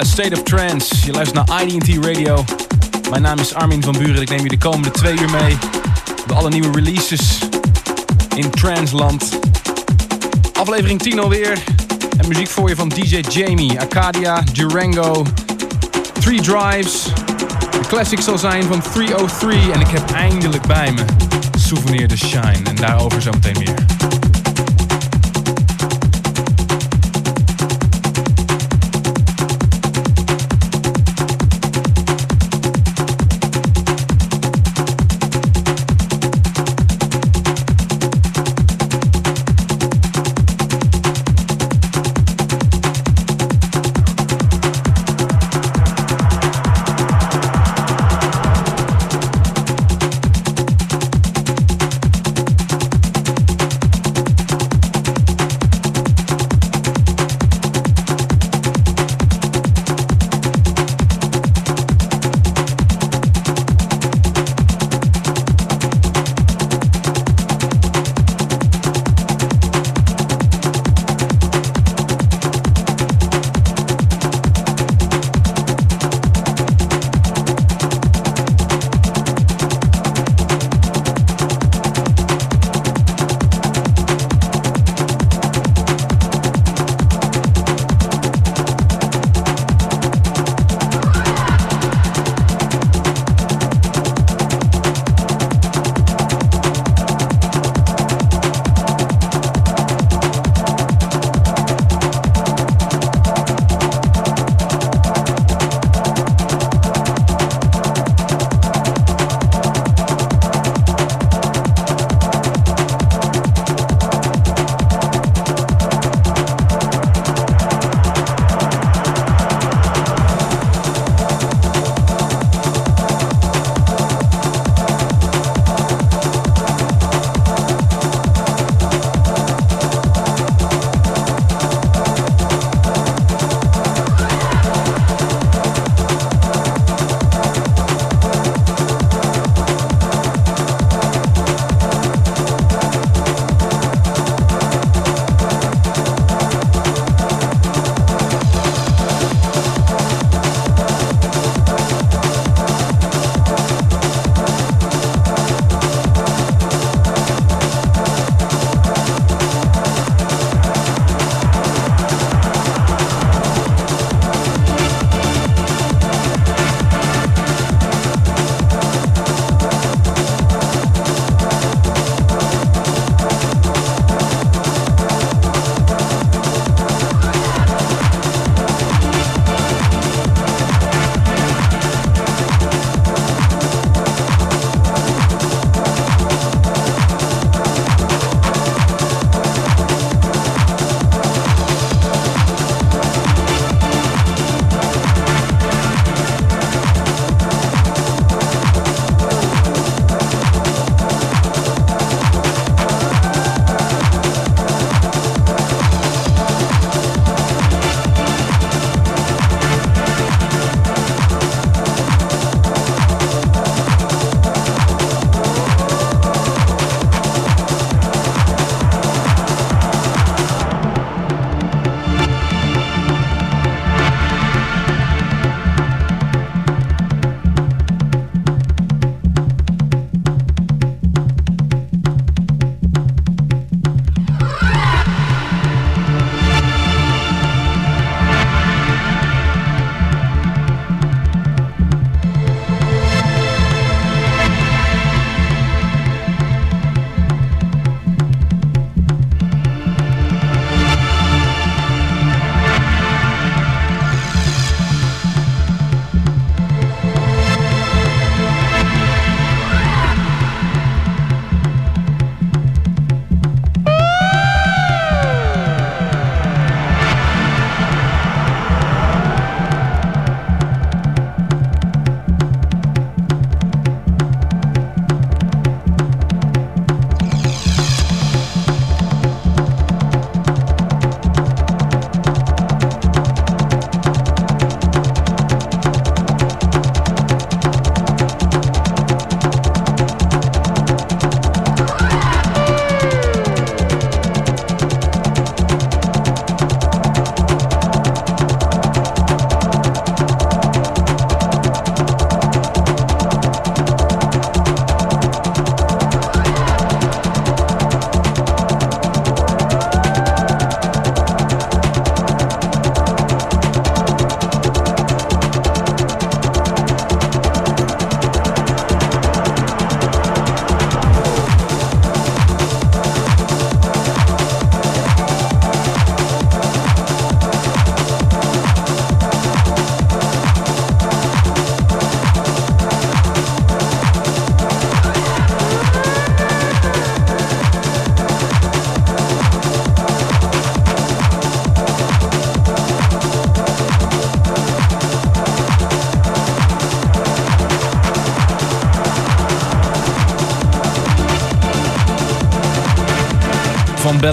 A State of Trance. Je luistert naar IDT Radio. Mijn naam is Armin van Buren. Ik neem je de komende twee uur mee. Bij alle nieuwe releases in Transland. Aflevering 10 alweer. En muziek voor je van DJ Jamie, Arcadia, Durango, Three Drives. De classic zal zijn van 303. En ik heb eindelijk bij me Souvenir de Shine. En daarover zometeen meer.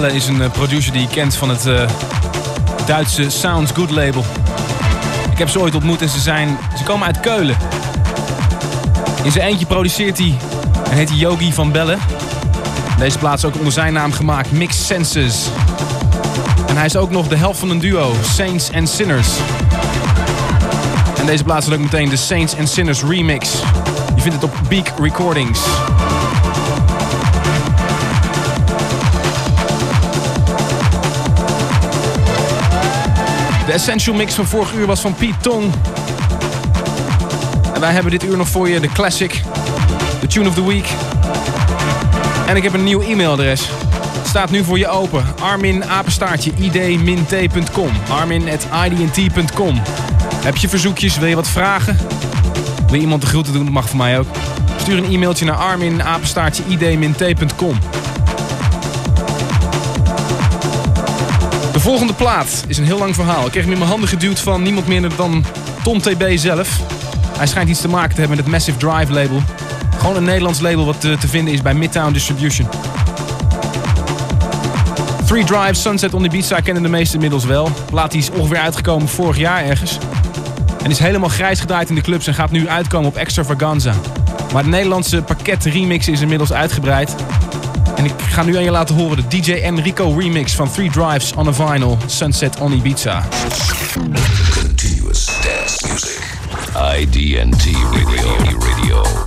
Van Belle is een producer die je kent van het Duitse Sounds Good label. Ik heb ze ooit ontmoet en ze, zijn, ze komen uit Keulen. In zijn eentje produceert hij en heet hij Yogi van Belle. Deze plaats ook onder zijn naam gemaakt, Mixed Senses. En hij is ook nog de helft van een duo, Saints and Sinners. En deze plaats is ook meteen de Saints and Sinners remix. Je vindt het op Beak Recordings. De Essential Mix van vorig uur was van Pete Tong. En wij hebben dit uur nog voor je de classic, de tune of the week. En ik heb een nieuw e-mailadres. Het staat nu voor je open. Armin apenstaartje id-t.com. Armin at idnt.com. Heb je verzoekjes? Wil je wat vragen? Wil je iemand de groeten doen? Dat mag voor mij ook. Stuur een e-mailtje naar armin apenstaartje id-t.com. De volgende plaat is een heel lang verhaal. Ik kreeg hem in mijn handen geduwd van niemand minder dan Tom TB zelf. Hij schijnt iets te maken te hebben met het Massive Drive label. Gewoon een Nederlands label wat te, te vinden is bij Midtown Distribution. Three Drive Sunset on Beach kennen de meesten inmiddels wel. Plaat die is ongeveer uitgekomen vorig jaar ergens. En is helemaal grijs gedraaid in de clubs en gaat nu uitkomen op Extravaganza. Maar het Nederlandse pakket remix is inmiddels uitgebreid. En ik ga nu aan je laten horen de DJ Enrico remix van Three Drives on a Vinyl Sunset on Ibiza. Continuous dance music. IDNT Radio. Radio.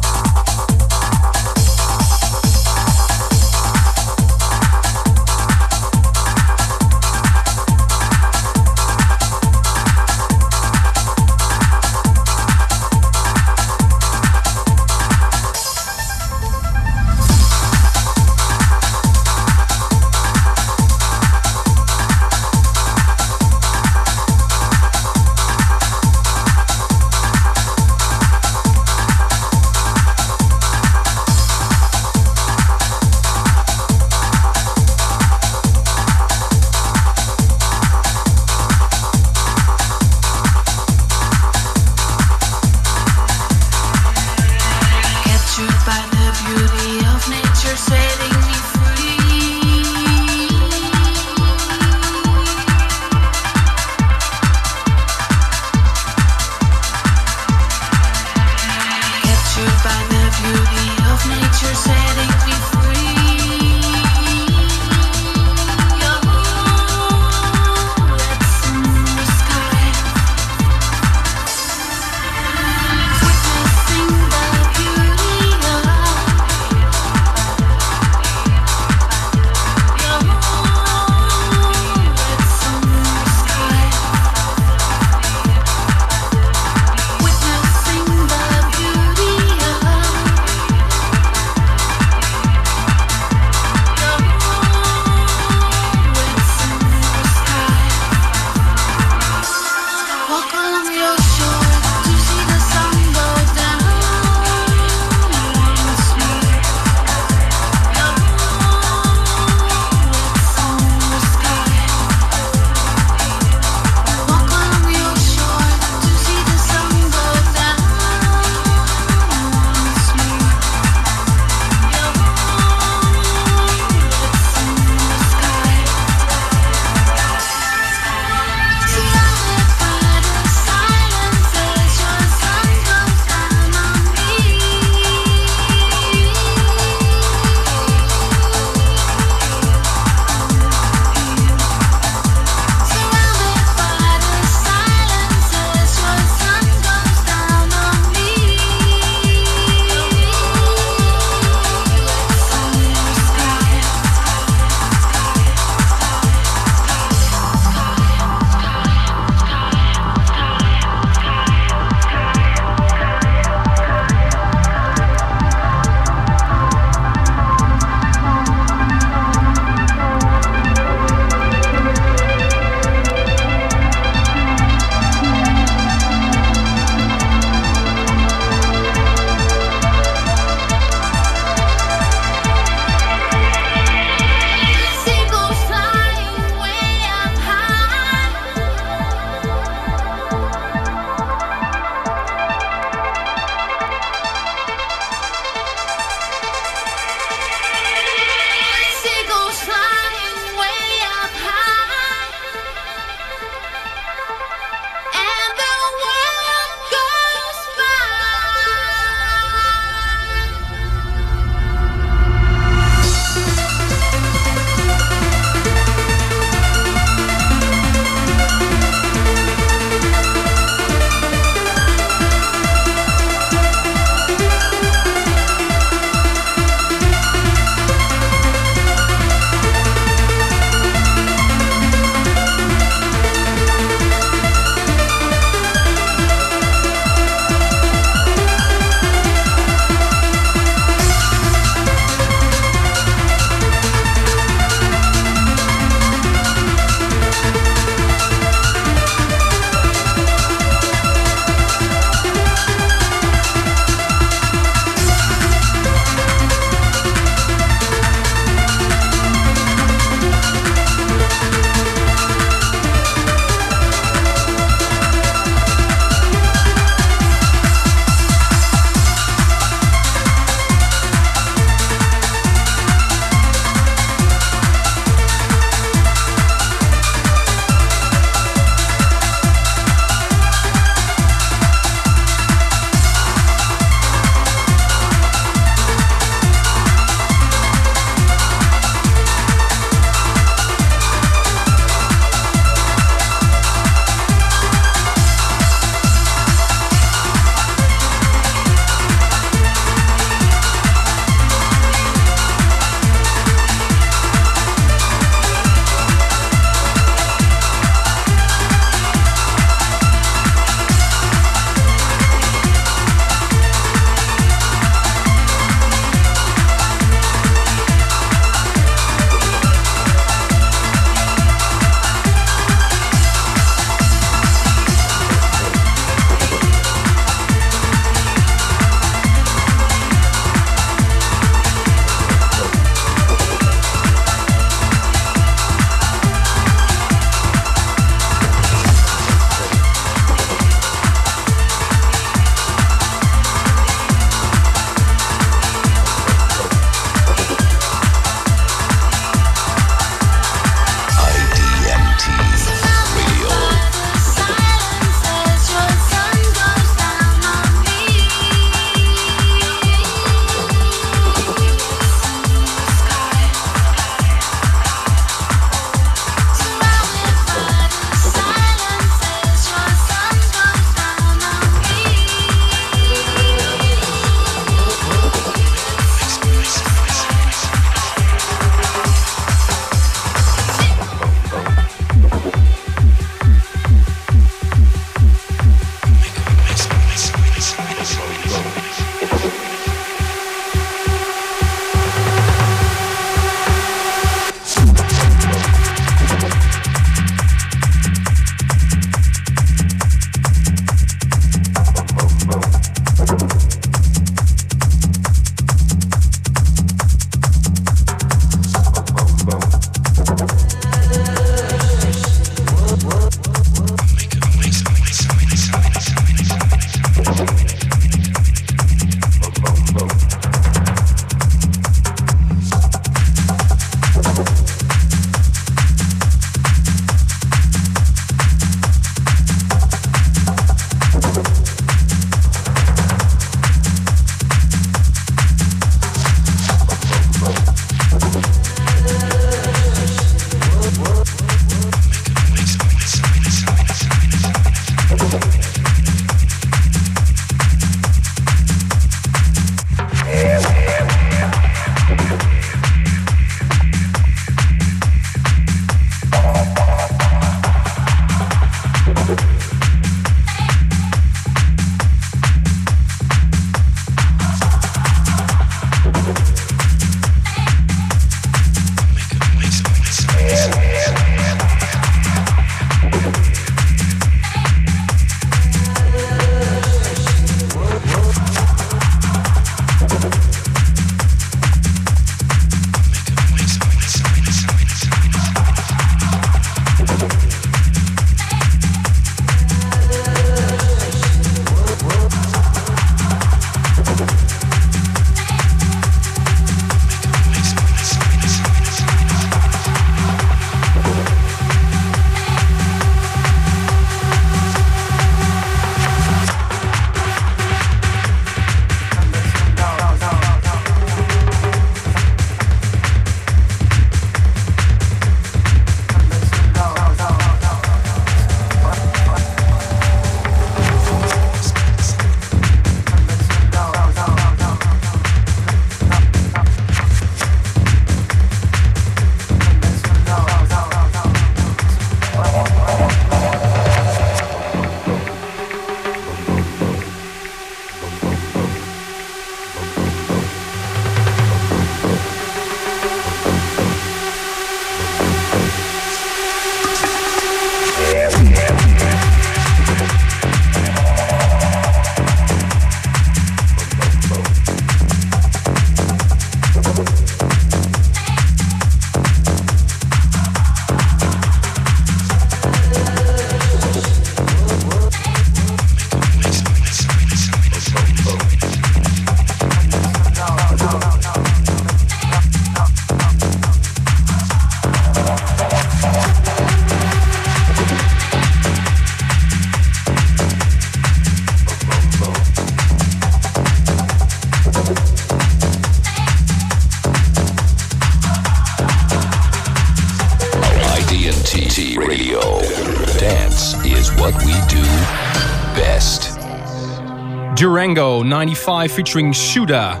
Durango 95 featuring Suda.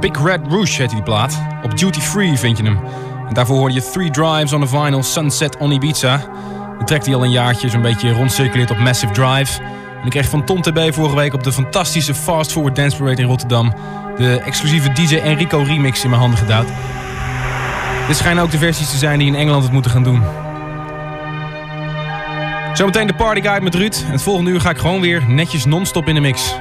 Big Red Rouge heet die plaat. Op Duty Free vind je hem. En daarvoor hoor je Three Drives on the Vinyl Sunset on Ibiza. De track die al een jaartje zo'n beetje rondcirculeert op Massive Drive. En ik kreeg van Tom TB vorige week op de fantastische Fast Forward Dance Parade in Rotterdam... de exclusieve DJ Enrico remix in mijn handen gedouwd. Dit schijnen ook de versies te zijn die in Engeland het moeten gaan doen. Zometeen de Party Guide met Ruud. En het volgende uur ga ik gewoon weer netjes non-stop in de mix.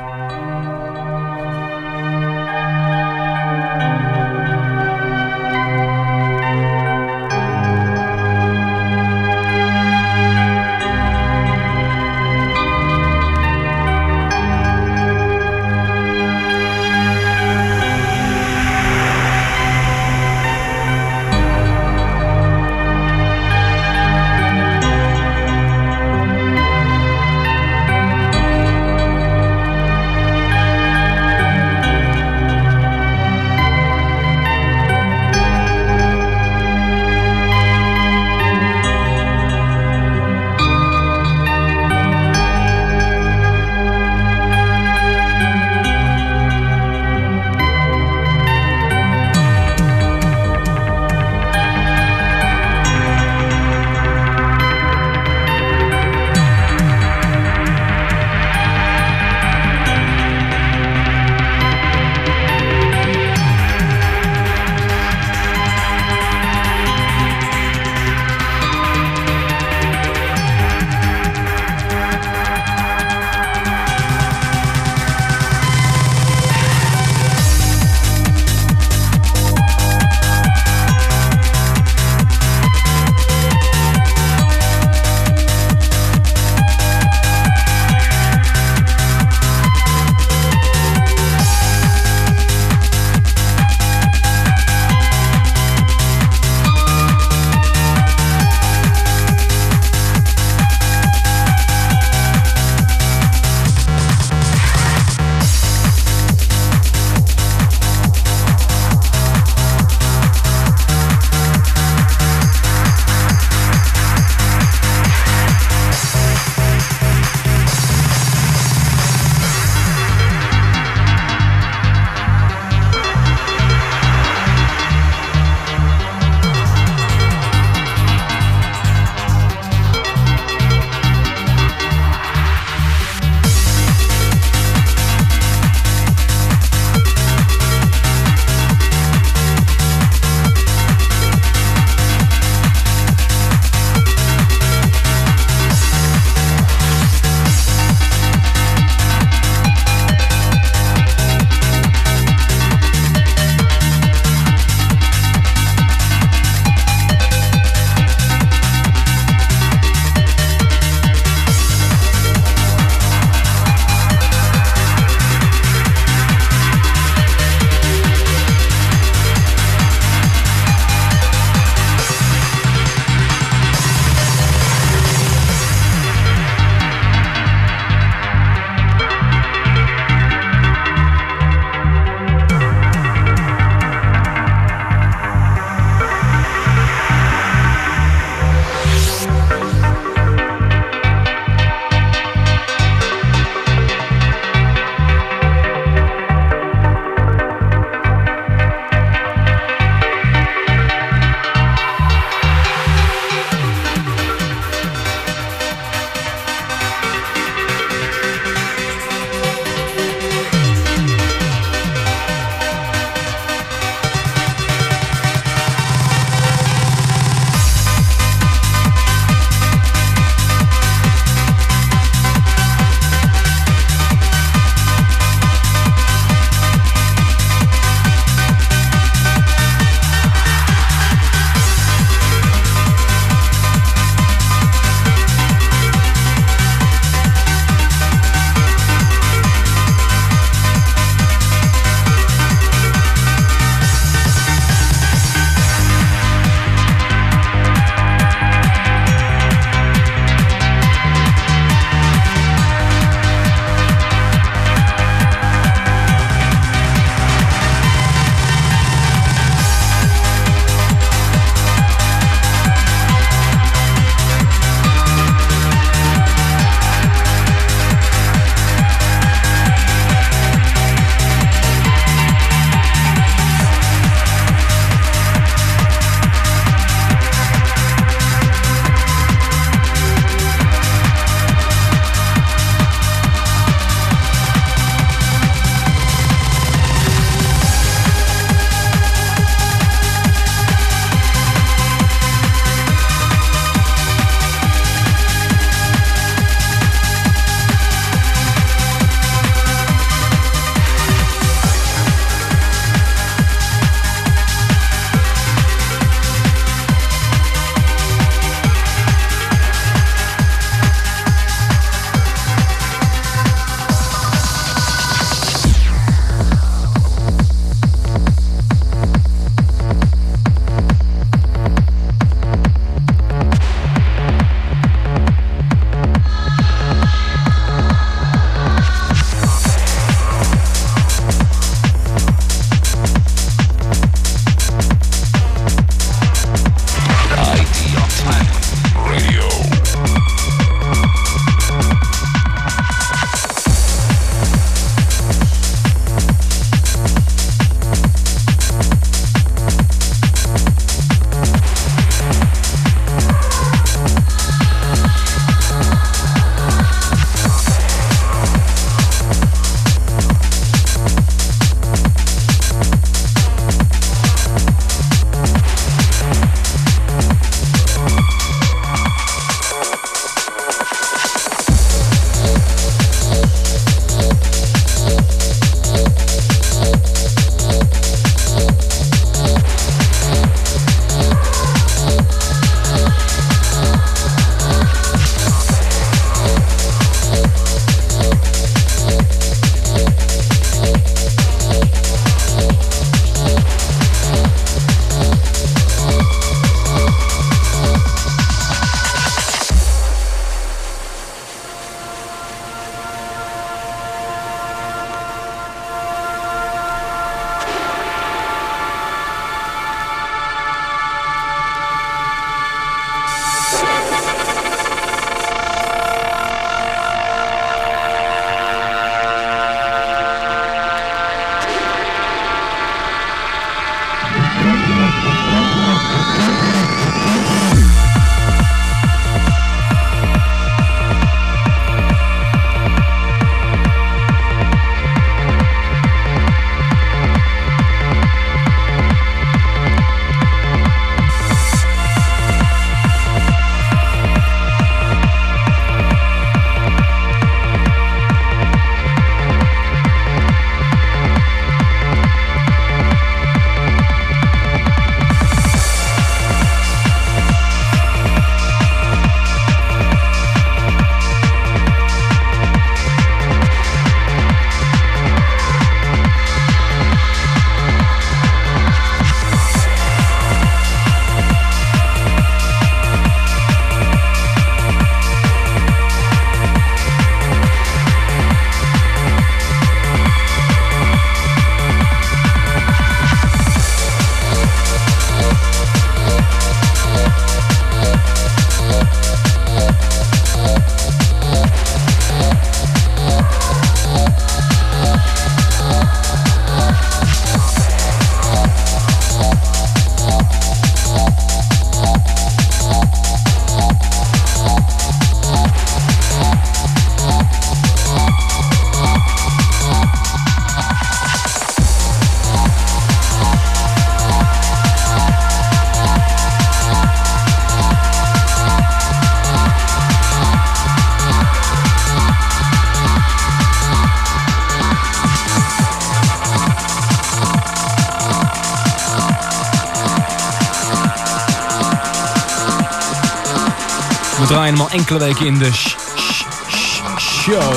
Enkele weken in de sh sh sh show.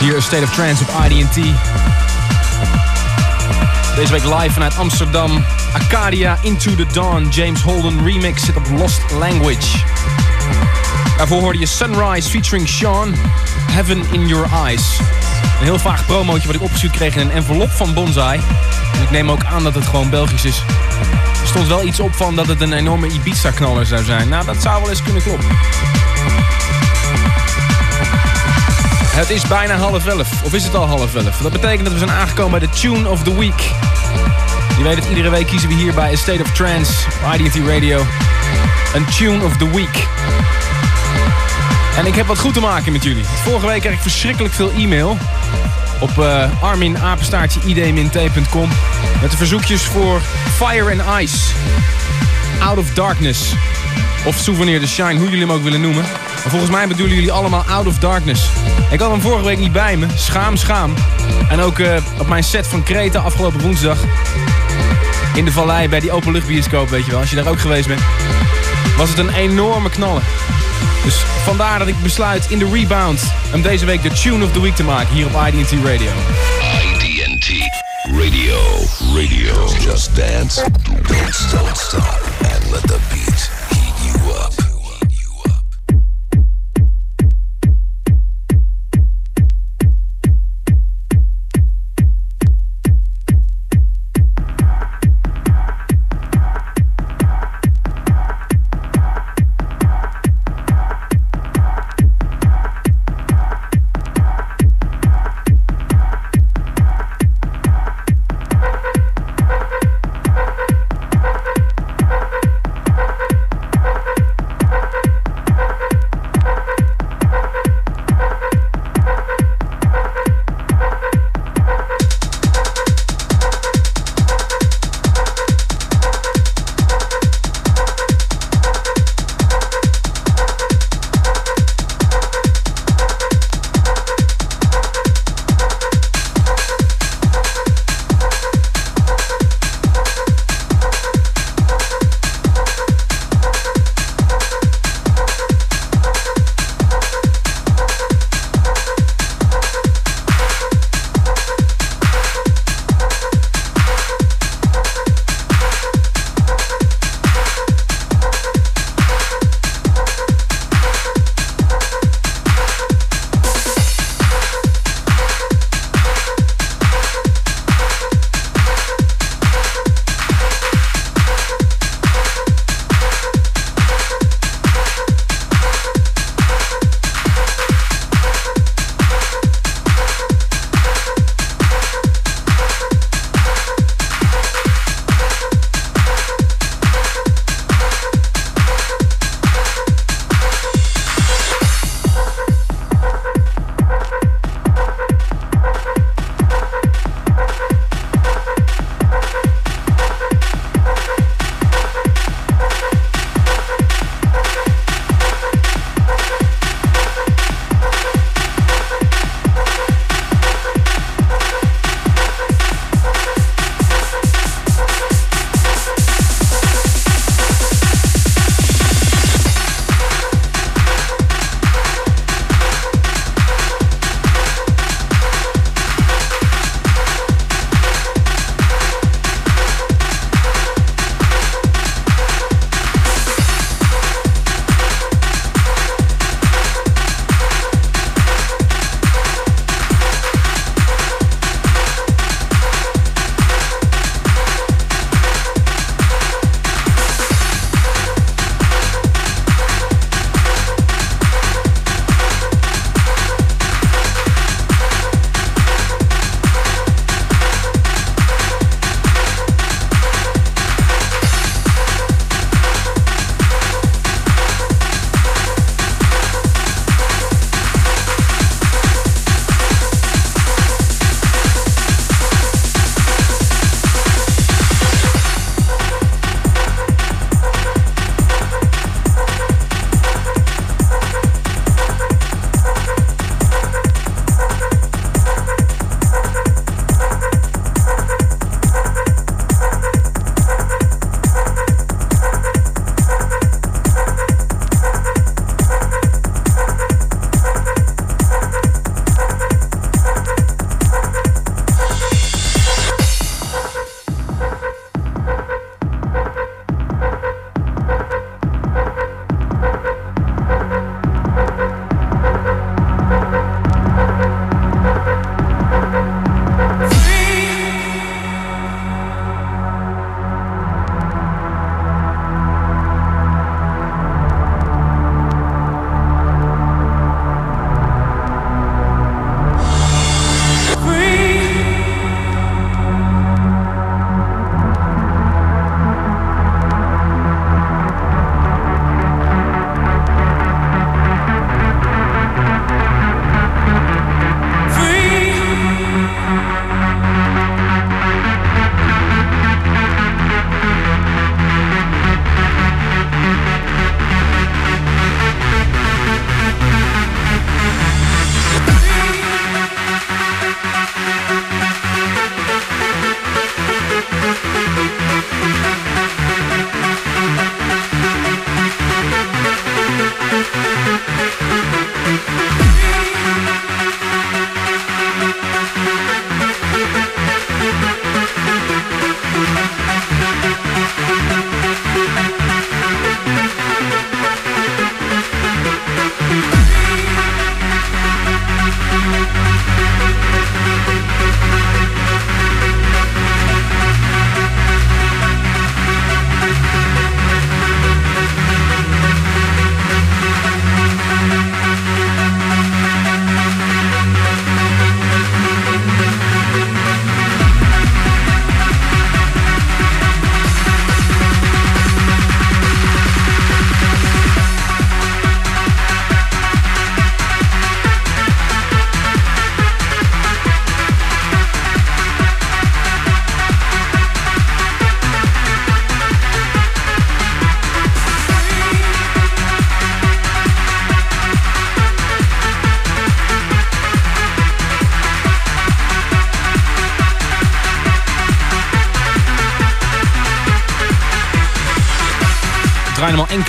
Hier een State of Trance op IDT. Deze week live vanuit Amsterdam. Acadia Into the Dawn. James Holden remix zit op Lost Language. Daarvoor hoorde je Sunrise featuring Sean. Heaven in Your Eyes. Een heel vaag promootje wat ik opgestuurd kreeg in een envelop van Bonsai. En ik neem ook aan dat het gewoon Belgisch is. Er stond wel iets op van dat het een enorme Ibiza-knaller zou zijn. Nou, dat zou wel eens kunnen kloppen. Het is bijna half elf. Of is het al half elf? Dat betekent dat we zijn aangekomen bij de Tune of the Week. Je weet het, iedere week kiezen we hier bij A State of Trance, IDT Radio, een Tune of the Week. En ik heb wat goed te maken met jullie. Vorige week kreeg ik verschrikkelijk veel e-mail op uh, arminapenstaartje id-t.com met de verzoekjes voor Fire and Ice, Out of Darkness of Souvenir the Shine, hoe jullie hem ook willen noemen. Volgens mij bedoelen jullie allemaal Out of Darkness. Ik had hem vorige week niet bij me. Schaam, schaam. En ook uh, op mijn set van Kreta afgelopen woensdag. In de vallei bij die openluchtbioscoop, weet je wel. Als je daar ook geweest bent. Was het een enorme knallen. Dus vandaar dat ik besluit in de rebound om deze week de tune of the week te maken hier op IDT Radio. IDT Radio. Radio. Just dance. Don't stop.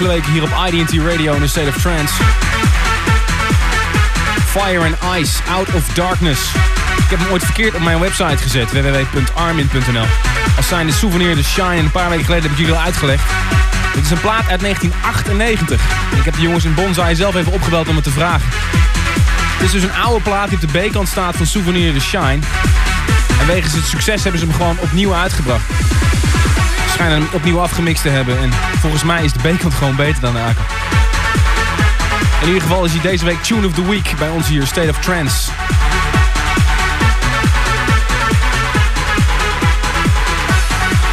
Enkele weken hier op IDT Radio in the State of Trance. Fire and Ice, Out of Darkness. Ik heb hem ooit verkeerd op mijn website gezet, www.armin.nl. Als zijn de souvenir de Shine. En een paar weken geleden heb ik jullie al uitgelegd. Dit is een plaat uit 1998. ik heb de jongens in Bonsai zelf even opgebeld om het te vragen. Het is dus een oude plaat die op de B-kant staat van Souvenir de Shine. En wegens het succes hebben ze hem gewoon opnieuw uitgebracht. Schijnen hem opnieuw afgemixt te hebben. En volgens mij is de B-kant gewoon beter dan de A-kant. In ieder geval is hij deze week Tune of the Week bij ons hier, State of Trance.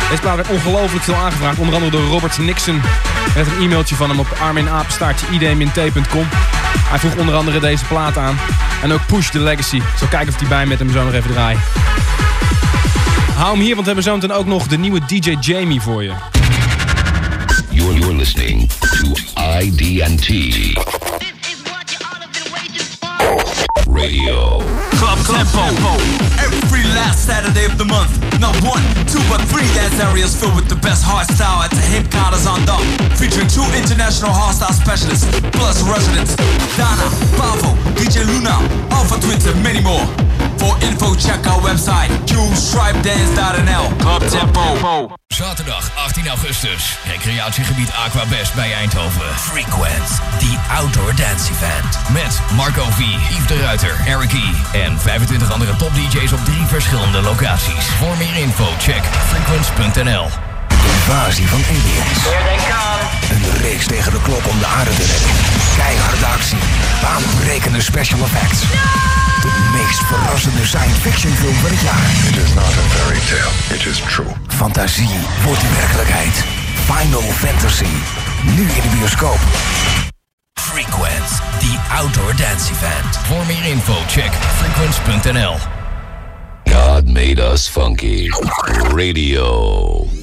Deze plaat werd ongelooflijk veel aangevraagd. Onder andere door Robert Nixon. Met een e-mailtje van hem op arminapenstaartje id-t.com. Hij vroeg onder andere deze plaat aan. En ook Push the Legacy. Ik zal kijken of hij bij met hem zo nog even draaien. Hou hem hier, want we hebben zo meteen ook nog de nieuwe DJ Jamie voor je. You're, you're listening to IDT. Radio. Club Tempo. Every last Saturday of the month. Not one, two, but three dance areas filled with the best hardstyle at the hip counters on Dom. Featuring two international hardstyle specialists, plus residents Dana, Pavo, DJ Luna, Alpha Twins, and many more. For info, check our website, qstripedance.nl. Club Tempo. Zaterdag 18 augustus. Recreatiegebied Aquabest bij Eindhoven. Frequent. The Outdoor Dance Event. Met Marco V, Yves de Ruiter, Eric E. En 25 andere top DJ's op drie verschillende locaties. Voor meer info check frequence.nl. Invasie van aliens. Een race tegen de klok om de aarde te redden. Keiharde actie. Baanbrekende special effects. De meest verrassende science fiction film van het jaar. It is not a fairy tale. It is true. Fantasie wordt werkelijkheid. Final Fantasy. Nu in de bioscoop. Frequent. The Outdoor Dance Event. Voor meer info check frequence.nl. God made us funky. Radio.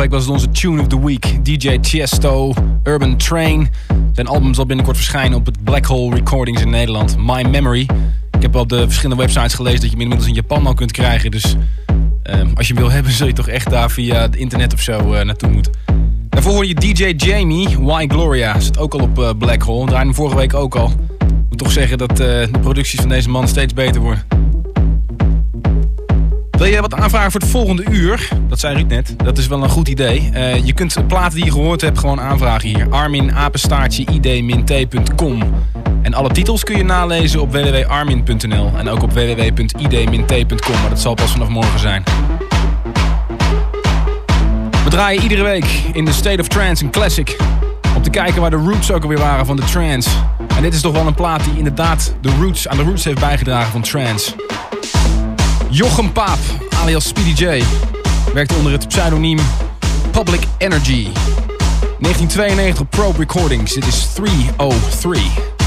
Vorige week was het onze Tune of the Week. DJ Chesto, Urban Train. Zijn album zal binnenkort verschijnen op het Black Hole Recordings in Nederland. My Memory. Ik heb op de verschillende websites gelezen dat je hem inmiddels in Japan al kunt krijgen. Dus ehm, als je hem wil hebben, zul je toch echt daar via het internet of zo uh, naartoe moeten. Daarvoor hoor je DJ Jamie, Why Gloria. Zit ook al op uh, Black Hole. Draaide hem vorige week ook al. Ik moet toch zeggen dat uh, de producties van deze man steeds beter worden. Wil je wat aanvragen voor het volgende uur? Dat zei Ruud net. Dat is wel een goed idee. Uh, je kunt platen die je gehoord hebt gewoon aanvragen hier. Armin apenstaartje id-t.com En alle titels kun je nalezen op www.armin.nl en ook op www.id-t.com. Maar dat zal pas vanaf morgen zijn. We draaien iedere week in de State of Trance een classic. Om te kijken waar de roots ook alweer waren van de trance. En dit is toch wel een plaat die inderdaad de roots, aan de roots heeft bijgedragen van trance. Jochem Paap, alias Speedy J, werkte onder het pseudoniem Public Energy. 1992 Probe Recordings, dit is 303.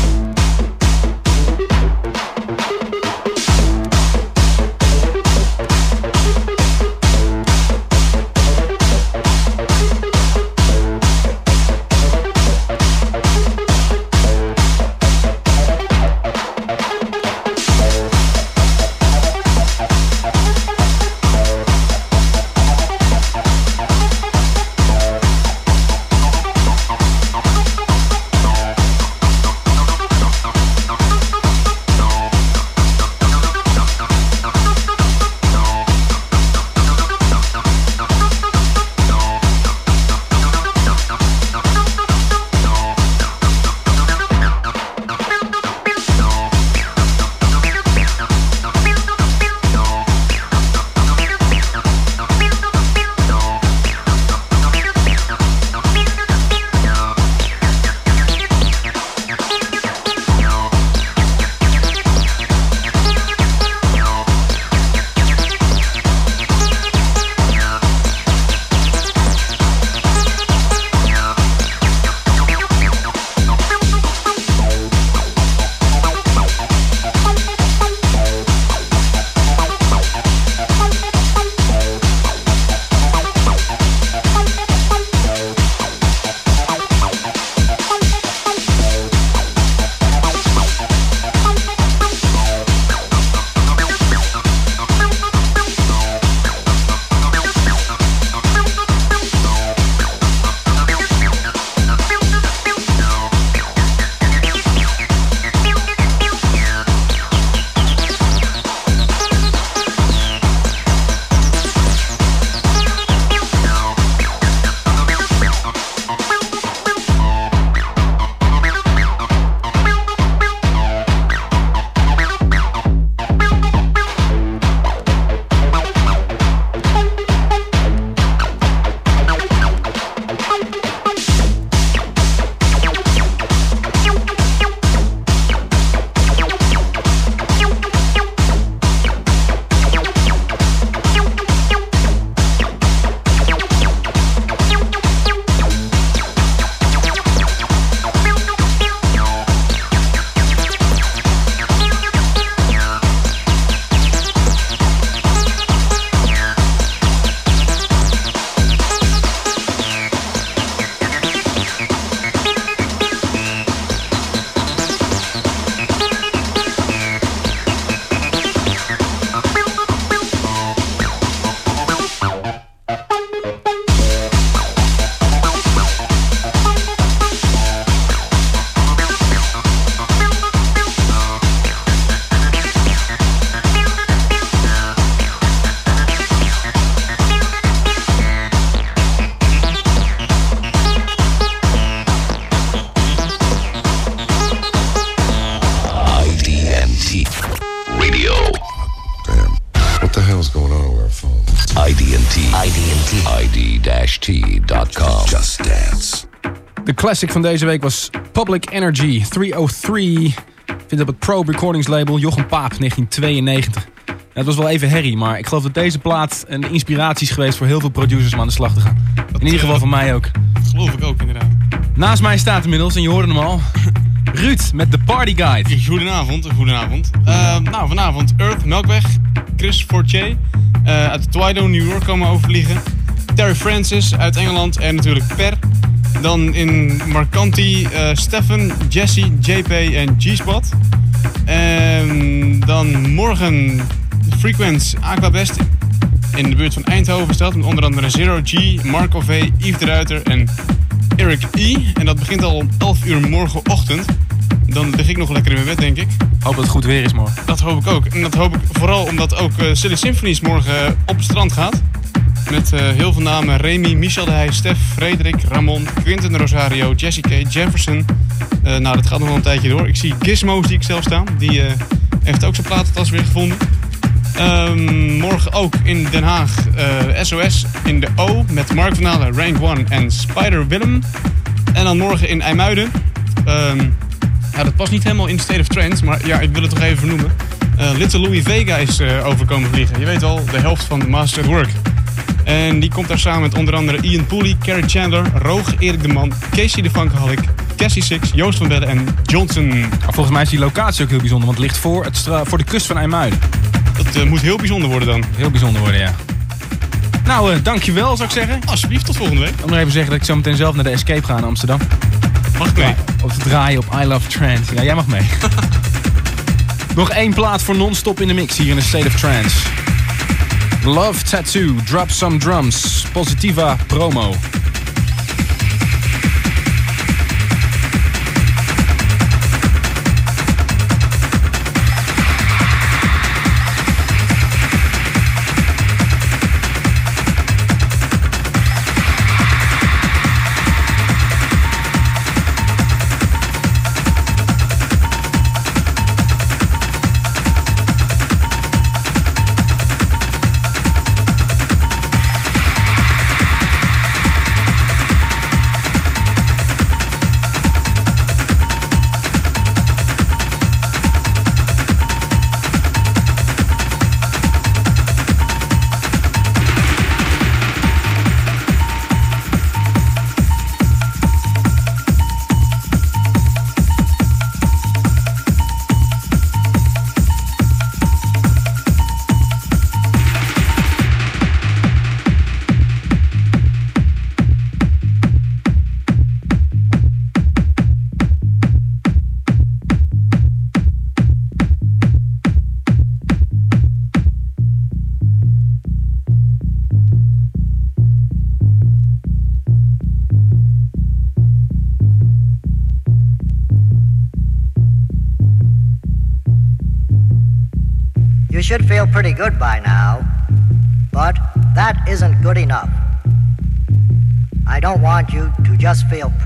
Classic van deze week was Public Energy 303. Vindt op het Pro Recordings label Jochem Paap 1992. het was wel even herrie, maar ik geloof dat deze plaat een inspiratie is geweest voor heel veel producers om aan de slag te gaan. In ieder geval voor mij ook. Geloof ik ook inderdaad. Naast mij staat inmiddels, en je hoorde hem al, Ruud met de Party Guide. Goedenavond, goedenavond. Uh, nou, vanavond Earth, Melkweg, Chris Fortier, eh, uit Twido, New York komen overvliegen. Terry Francis uit Engeland en natuurlijk Per. Dan in Marcanti, eh Stefan, Jesse, JP en G-Spot. En dan morgen Frequence Aquabest in de buurt van Eindhoven staat. Met onder andere Zero G, Marco V, Yves de Ruiter en Eric E. En dat begint al om 11 uur morgenochtend. Dan lig ik nog lekker in mijn bed, denk ik. Hoop dat het goed weer is morgen. Dat hoop ik ook. En dat hoop ik vooral omdat ook eh Silly Symphonies morgen eh, op het strand gaat. Met eh, heel veel namen. Remy, Michel de Heij, Stef, Frederik, Ramon, Quinten Rosario, Jesse K, Jefferson. Eh, nou, dat gaat nog wel een tijdje door. Ik zie Gizmo, zie ik zelf staan. Die eh, heeft ook zijn platentas weer gevonden. Ehm, morgen ook in Den Haag eh, SOS in de O met Mark van Halen, Rank 1 en Spider Willem. En dan morgen in IJmuiden. Ehm, ja, dat past niet helemaal in State of Trends, maar ja, ik wil het toch even vernoemen. Eh, Little Louis Vega is eh, overkomen vliegen. Je weet al, de helft van Master at Work. En die komt daar samen met onder andere Ian Pooley, Carrie Chandler, Roog, Erik de Man, Casey de Funkaholic, Cassie Six, Joost van Bedden en Johnson. Volgens mij is die locatie ook heel bijzonder, want het ligt voor, het voor de kust van IJmuiden. Dat eh, moet heel bijzonder worden dan. Heel bijzonder worden, ja. Nou, eh, dankjewel zou ik zeggen. Alsjeblieft, tot volgende week. Ik wil nog even zeggen dat ik zo meteen zelf naar de Escape ga in Amsterdam. Mag ik mee? Of te draaien op I Love Trance. Ja, jij mag mee. nog één plaat voor non-stop in de mix hier in de State of Trance. Love Tattoo, Drop Some Drums, Positiva Promo. You to just feel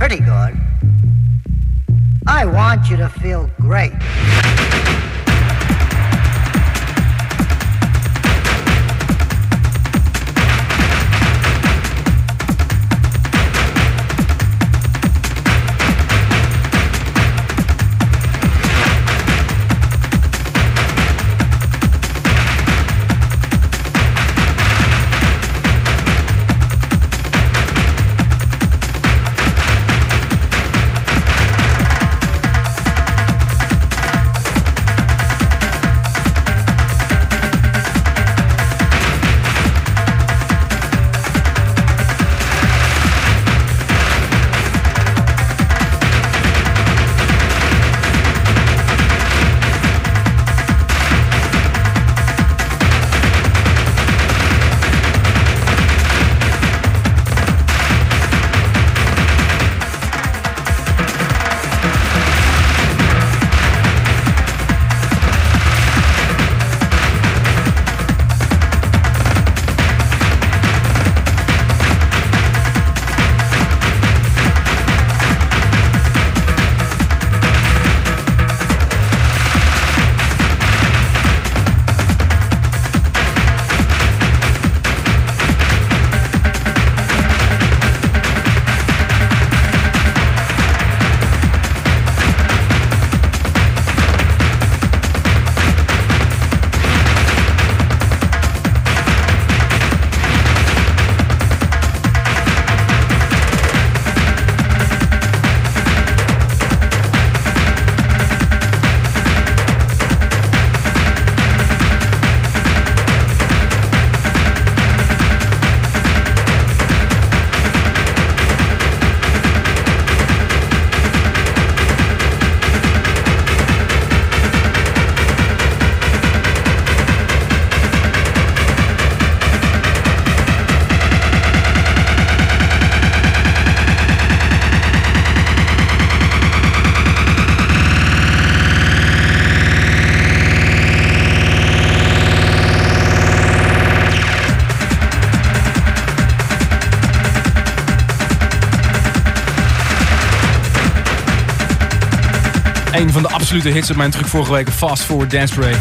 absolute hits op mijn terug vorige week, Fast Forward Dance Parade.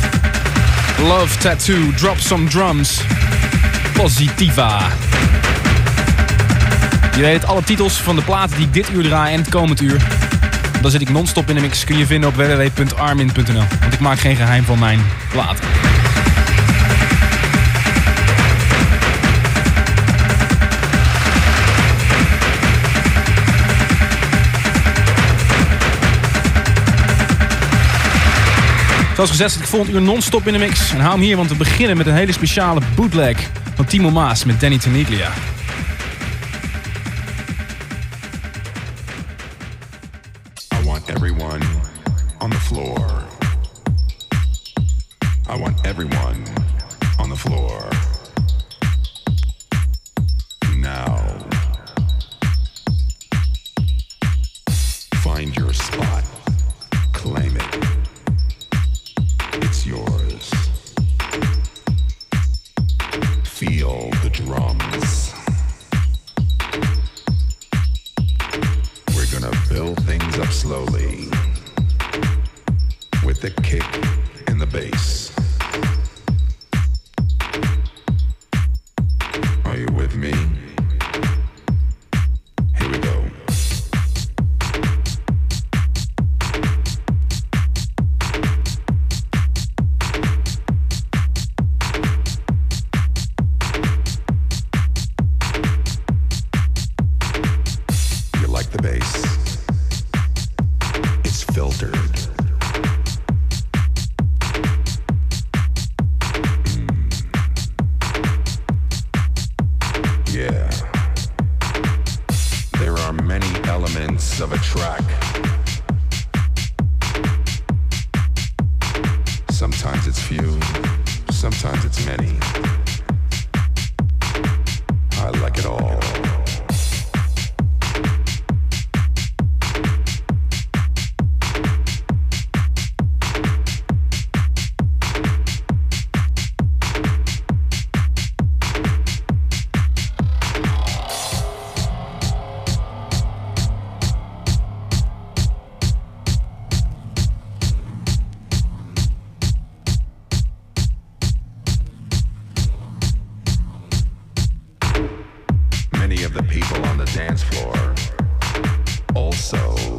Love Tattoo, Drop Some Drums. Positiva. Je weet alle titels van de platen die ik dit uur draai en het komend uur. Dan zit ik non-stop in de mix. Kun je vinden op www.armin.nl. Want ik maak geen geheim van mijn platen. Zoals gezegd ik volgend uur non-stop in de mix. En hou hem hier, want we beginnen met een hele speciale bootleg van Timo Maas met Danny Teniglia. Of the people on the dance floor. Also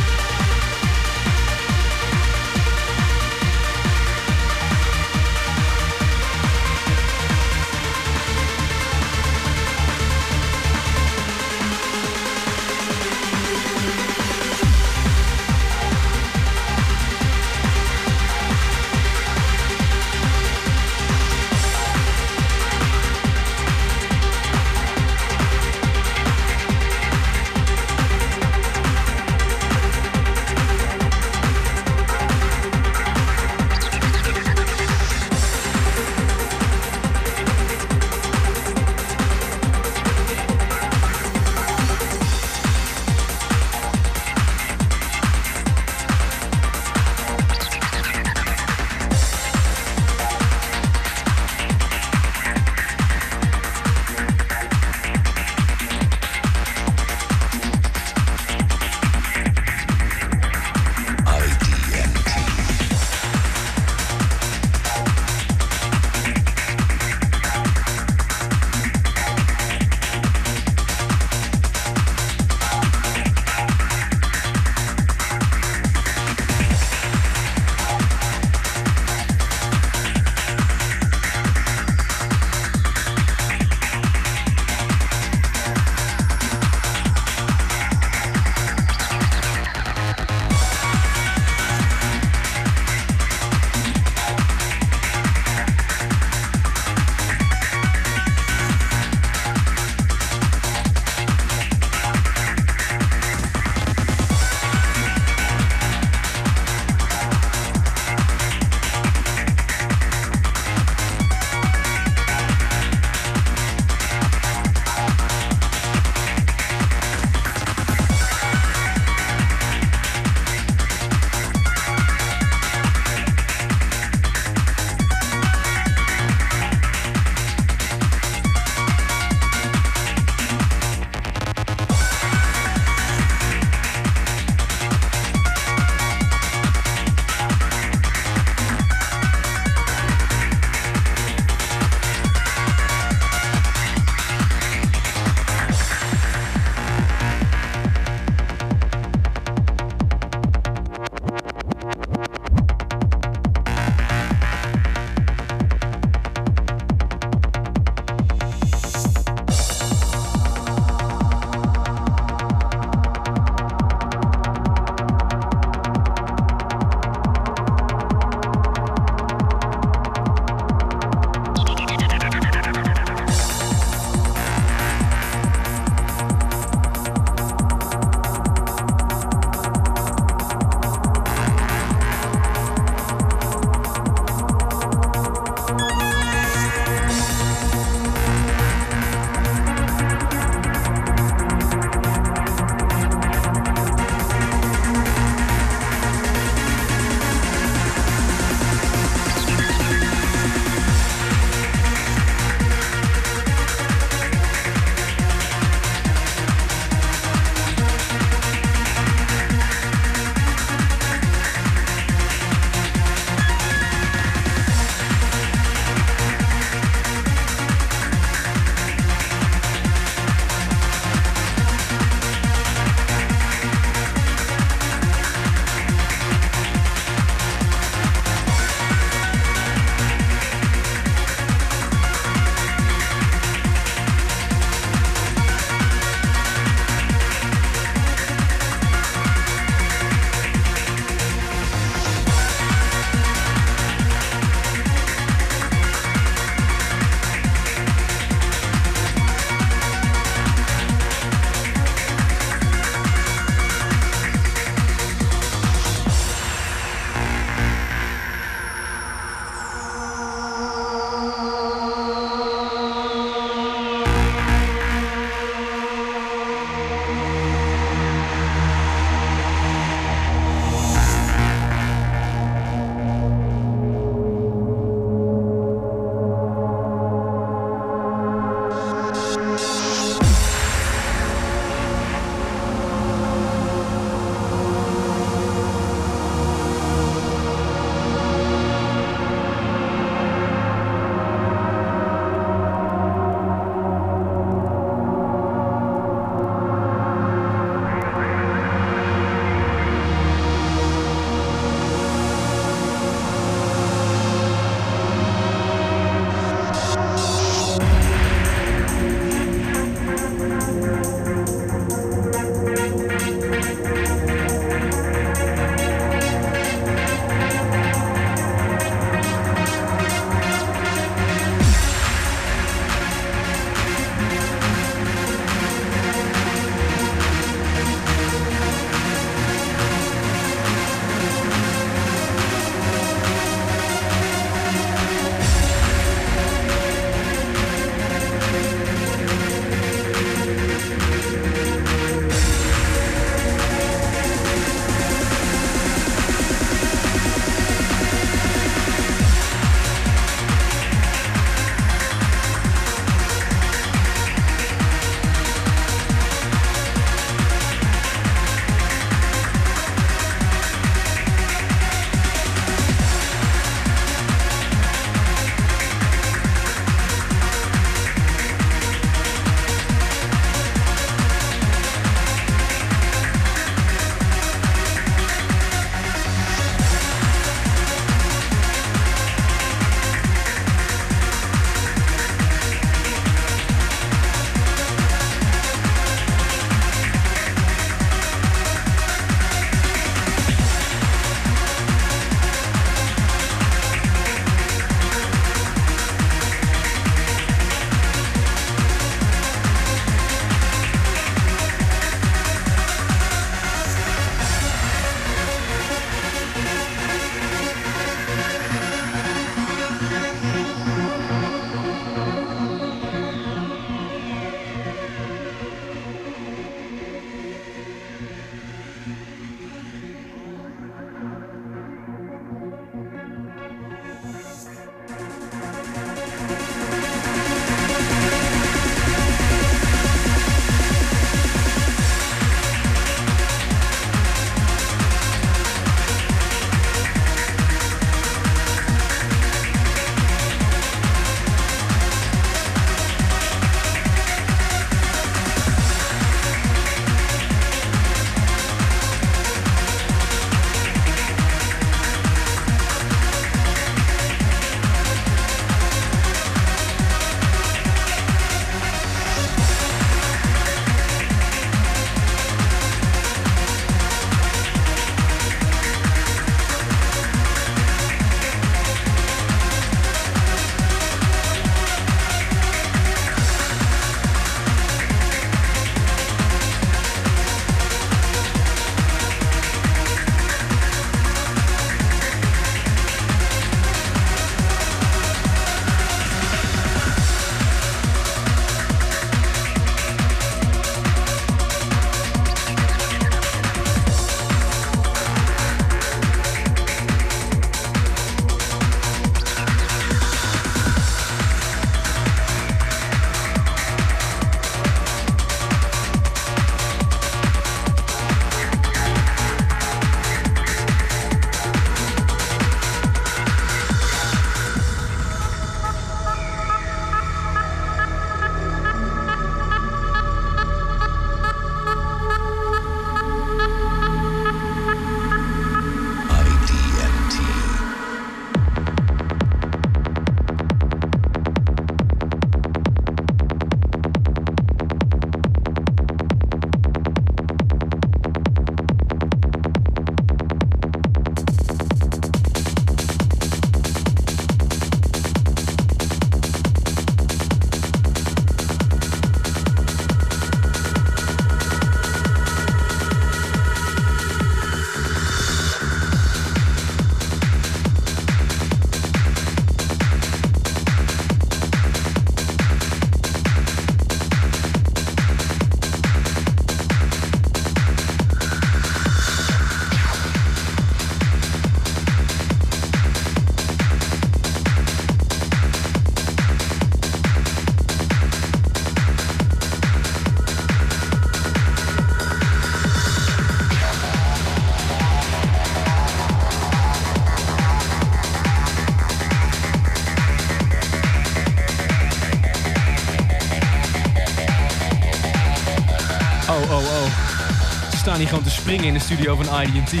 springen in de studio van IDT. We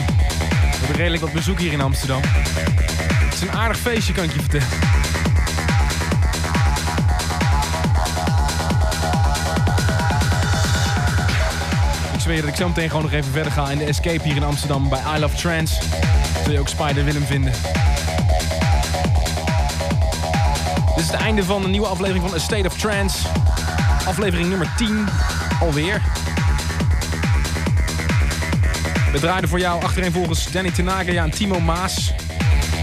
hebben redelijk wat bezoek hier in Amsterdam. Het is een aardig feestje, kan ik je vertellen. Ik zweer dat ik zo meteen gewoon nog even verder ga in de Escape hier in Amsterdam bij I Love Trance. Zul je ook Spider Willem vinden. Dit is het einde van een nieuwe aflevering van A State of Trance. Aflevering nummer 10 alweer. We draaiden voor jou achterin volgens Danny Tenaga en Timo Maas.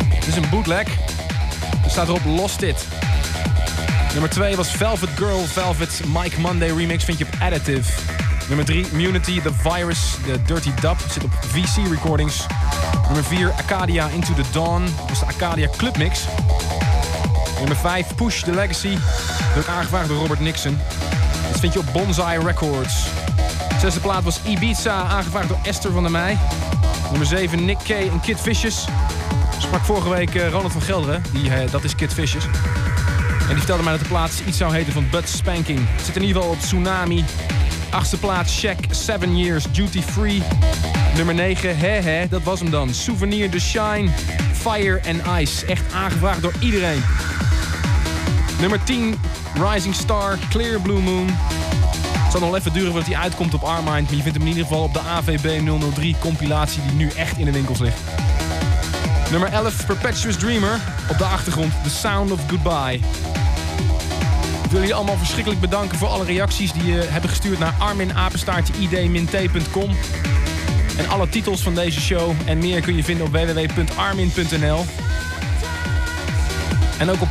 Dit is een bootleg. Er staat erop Lost It. Nummer 2 was Velvet Girl Velvet Mike Monday remix. Vind je op Additive. Nummer 3 Immunity The Virus The Dirty Dub. Zit op VC Recordings. Nummer 4 Acadia Into the Dawn. Dat is de Acadia Club Mix. Nummer 5 Push The Legacy. Ook aangevraagd door Robert Nixon. Dat vind je op Bonsai Records. De zesde plaat was Ibiza, aangevraagd door Esther van der Meij. Nummer 7 Nick Kay en Kid Vicious. Sprak vorige week eh, Ronald van Gelderen, die, eh, dat is Kid Vicious. En die vertelde mij dat de plaats iets zou heten van Bud Spanking. Zit in ieder geval op Tsunami. Achtste plaats Shack, 7 Years, Duty Free. Nummer 9, He He, dat was hem dan. Souvenir The Shine, Fire and Ice. Echt aangevraagd door iedereen. Nummer 10, Rising Star, Clear Blue Moon. Het zal nog even duren voordat hij uitkomt op Armind. Maar je vindt hem in ieder geval op de AVB 003 compilatie die nu echt in de winkels ligt. Nummer 11, Perpetuous Dreamer. Op de achtergrond, The Sound of Goodbye. Ik wil jullie allemaal verschrikkelijk bedanken voor alle reacties die je hebben gestuurd naar arminapenstaartje-id-t.com. En alle titels van deze show en meer kun je vinden op www.armin.nl. En ook op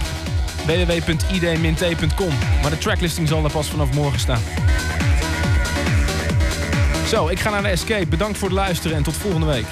www.id-t.com. Maar de tracklisting zal er pas vanaf morgen staan. Zo, ik ga naar de Escape. Bedankt voor het luisteren en tot volgende week.